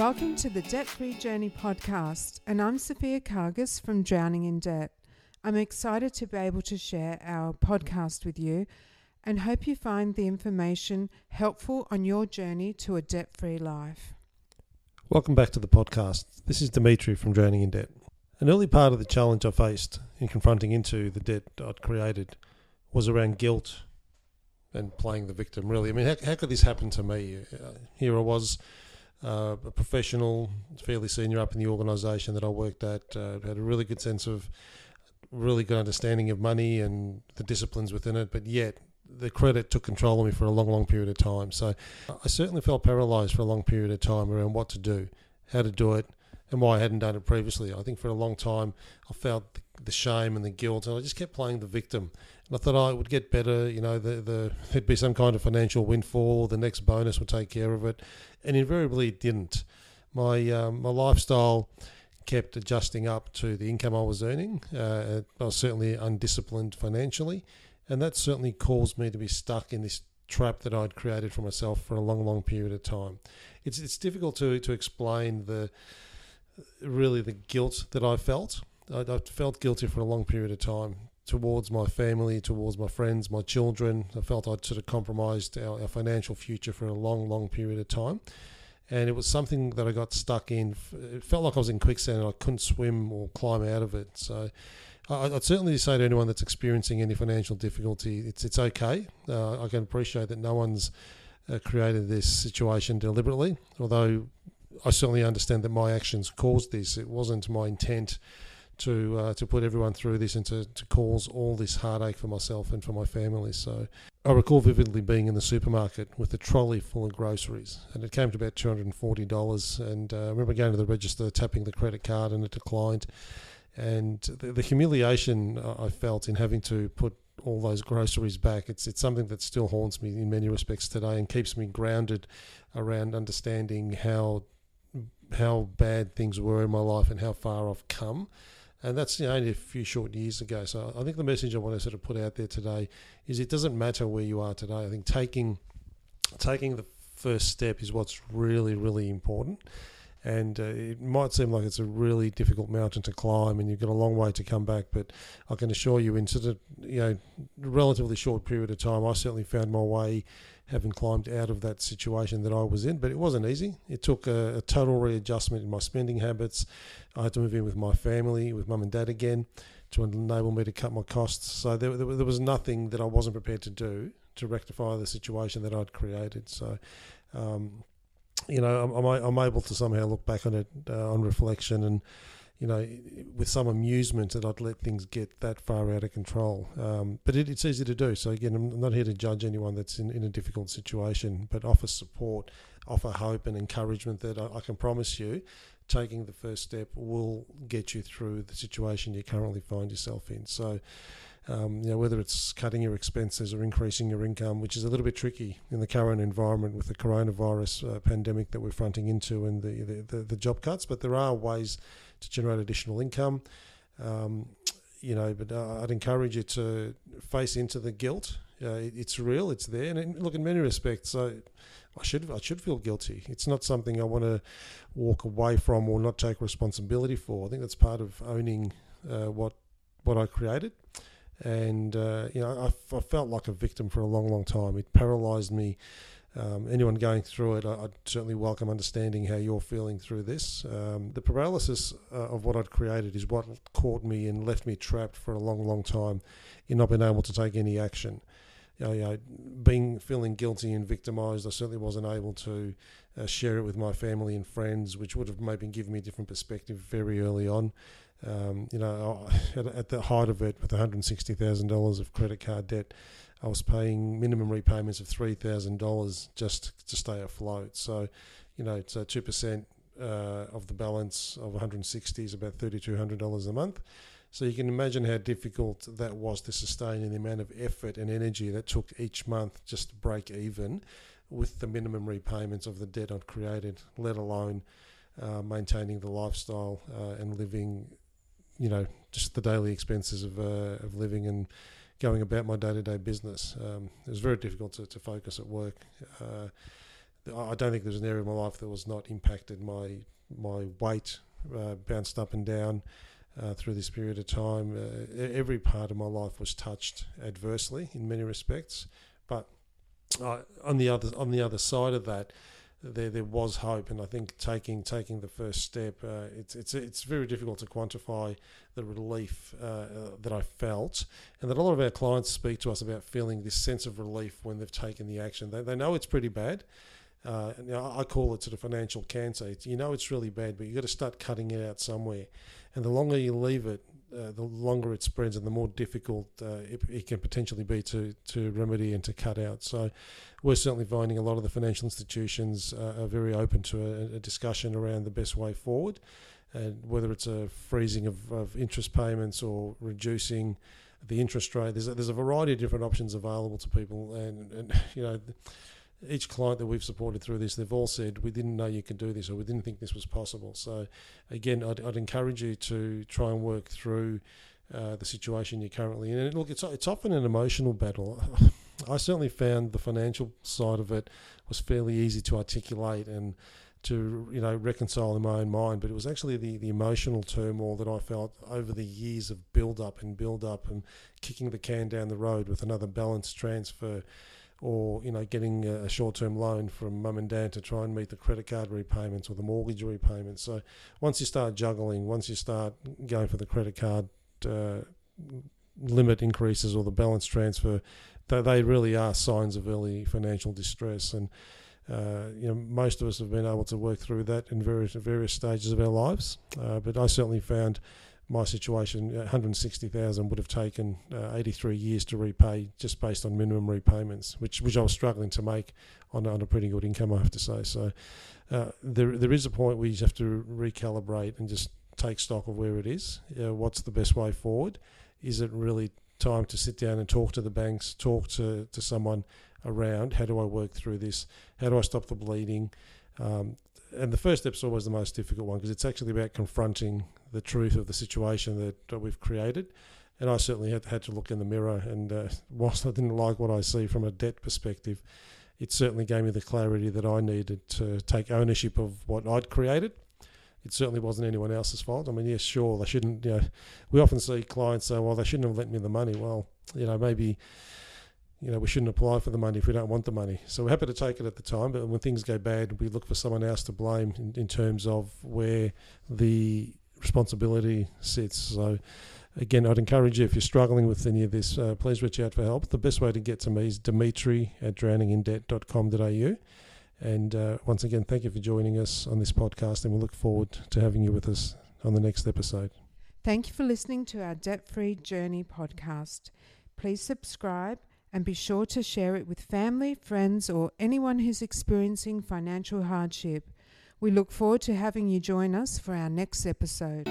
Welcome to the Debt Free Journey podcast, and I'm Sophia Kargas from Drowning in Debt. I'm excited to be able to share our podcast with you and hope you find the information helpful on your journey to a debt free life. Welcome back to the podcast. This is Dimitri from Drowning in Debt. An early part of the challenge I faced in confronting into the debt I'd created was around guilt and playing the victim, really. I mean, how, how could this happen to me? Uh, here I was, uh, a professional, fairly senior up in the organisation that I worked at, uh, had a really good sense of, really good understanding of money and the disciplines within it, but yet the credit took control of me for a long, long period of time. So I certainly felt paralysed for a long period of time around what to do, how to do it, and why I hadn't done it previously. I think for a long time I felt the shame and the guilt, and I just kept playing the victim. And I thought oh, would get better. You know, the, the there'd be some kind of financial windfall. The next bonus would take care of it, and invariably it didn't. My um, my lifestyle kept adjusting up to the income I was earning. Uh, I was certainly undisciplined financially, and that certainly caused me to be stuck in this trap that I'd created for myself for a long, long period of time. It's it's difficult to to explain the really the guilt that I felt. I, I felt guilty for a long period of time towards my family, towards my friends, my children. I felt I'd sort of compromised our, our financial future for a long, long period of time and it was something that I got stuck in. It felt like I was in quicksand and I couldn't swim or climb out of it. So I'd certainly say to anyone that's experiencing any financial difficulty, it's it's okay. Uh, I can appreciate that no one's uh, created this situation deliberately, although I certainly understand that my actions caused this. It wasn't my intent to uh, to put everyone through this and to, to cause all this heartache for myself and for my family. So I recall vividly being in the supermarket with a trolley full of groceries, and it came to about two hundred and forty dollars. And uh, I remember going to the register, tapping the credit card, and it declined. And the, the humiliation I felt in having to put all those groceries back. It's it's something that still haunts me in many respects today and keeps me grounded around understanding how how bad things were in my life and how far I've come and that's you know, only a few short years ago. So I think the message I want to sort of put out there today is it doesn't matter where you are today. I think taking taking the first step is what's really really important. And uh, it might seem like it's a really difficult mountain to climb, and you've got a long way to come back. But I can assure you, in sort of you know relatively short period of time, I certainly found my way having climbed out of that situation that I was in. But it wasn't easy. It took a, a, total readjustment in my spending habits. I had to move in with my family, with mum and dad again, to enable me to cut my costs. So there, there, there was nothing that I wasn't prepared to do to rectify the situation that I'd created. So. Um, you know, I'm, I'm, able to somehow look back on it uh, on reflection and you know, with some amusement that I'd let things get that far out of control. Um, but it, it's easy to do. So again, I'm not here to judge anyone that's in, in a difficult situation, but offer support, offer hope and encouragement that I, I can promise you, taking the first step will get you through the situation you currently find yourself in. So. Um, you know, whether it's cutting your expenses or increasing your income, which is a little bit tricky in the current environment with the coronavirus uh, pandemic that we're fronting into and the, the, the, the job cuts. But there are ways to generate additional income. Um, you know, but uh, I'd encourage you to face into the guilt. Uh, it, it's real, it's there, and look, in many respects, I, I should I should feel guilty. It's not something I want to walk away from or not take responsibility for. I think that's part of owning uh, what what I created, and uh, you know, I, I felt like a victim for a long, long time. It paralysed me um, anyone going through it, I'd certainly welcome understanding how you're feeling through this. Um, the paralysis uh, of what I'd created is what caught me and left me trapped for a long, long time in not being able to take any action. You know, you know, being feeling guilty and victimised, I certainly wasn't able to uh, share it with my family and friends, which would have maybe given me a different perspective very early on. Um, you know, at, at, the height of it, with $160,000 of credit card debt, I was paying minimum repayments of three thousand dollars just to stay afloat. So, you know, so two percent uh, of the balance of 160 is about thirty-two hundred dollars a month. So you can imagine how difficult that was to sustain and the amount of effort and energy that took each month just to break even with the minimum repayments of the debt I'd created, let alone uh, maintaining the lifestyle uh, and living, you know, just the daily expenses of, uh, of living and going about my day to day business. Um, it was very difficult to, to focus at work. Uh, I don't think there's an area of my life that was not impacted. My my weight uh, bounced up and down uh, through this period of time. Uh, every part of my life was touched adversely in many respects, but on the other on the other side of that, there there was hope, and I think taking taking the first step, uh, it's it's it's very difficult to quantify the relief uh, uh, that I felt, and that a lot of our clients speak to us about feeling this sense of relief when they've taken the action. They they know it's pretty bad. Uh, I call it sort of financial cancer. It's, you know it's really bad, but you've got to start cutting it out somewhere. And the longer you leave it, uh, the longer it spreads and the more difficult uh, it, it, can potentially be to, to remedy and to cut out. So we're certainly finding a lot of the financial institutions uh, are very open to a, a, discussion around the best way forward, and whether it's a freezing of, of interest payments or reducing the interest rate. There's a, there's a variety of different options available to people, and, and you know each client that we've supported through this, they've all said, we didn't know you could do this or we didn't think this was possible. So, again, I'd, I'd encourage you to try and work through uh, the situation you're currently in. And look, it's, it's often an emotional battle. I certainly found the financial side of it was fairly easy to articulate and to you know reconcile in my own mind, but it was actually the, the emotional turmoil that I felt over the years of build up and build up and kicking the can down the road with another balance transfer or you know getting a short-term loan from mum and dad to try and meet the credit card repayments or the mortgage repayments. So once you start juggling, once you start going for the credit card uh, limit increases or the balance transfer, they, they really are signs of early financial distress and. Uh, you know, most of us have been able to work through that in various various stages of our lives, uh, but I certainly found my situation, 160,000 would have taken uh, 83 years to repay just based on minimum repayments, which which I was struggling to make on, on a pretty good income, I have to say. So uh, there there is a point where you have to recalibrate and just take stock of where it is. Uh, what's the best way forward? Is it really time to sit down and talk to the banks, talk to, to someone around? How do I work through this? How do I stop the bleeding? Um, and the first step is always the most difficult one because it's actually about confronting the truth of the situation that, that we've created. And I certainly had, had to look in the mirror. And uh, whilst I didn't like what I see from a debt perspective, it certainly gave me the clarity that I needed to take ownership of what I'd created. It certainly wasn't anyone else's fault. I mean, yes, sure, they shouldn't. You know, we often see clients say, "Well, they shouldn't have lent me the money." Well, you know, maybe you know, we shouldn't apply for the money if we don't want the money. So we're happy to take it at the time, but when things go bad, we look for someone else to blame in, in terms of where the responsibility sits. So again, I'd encourage you if you're struggling with any of this, uh, please reach out for help. The best way to get to me is dimitri at drowningindebt.com.au. And uh, once again, thank you for joining us on this podcast, and we look forward to having you with us on the next episode. Thank you for listening to our Debt Free Journey podcast. Please subscribe and be sure to share it with family, friends, or anyone who's experiencing financial hardship. We look forward to having you join us for our next episode.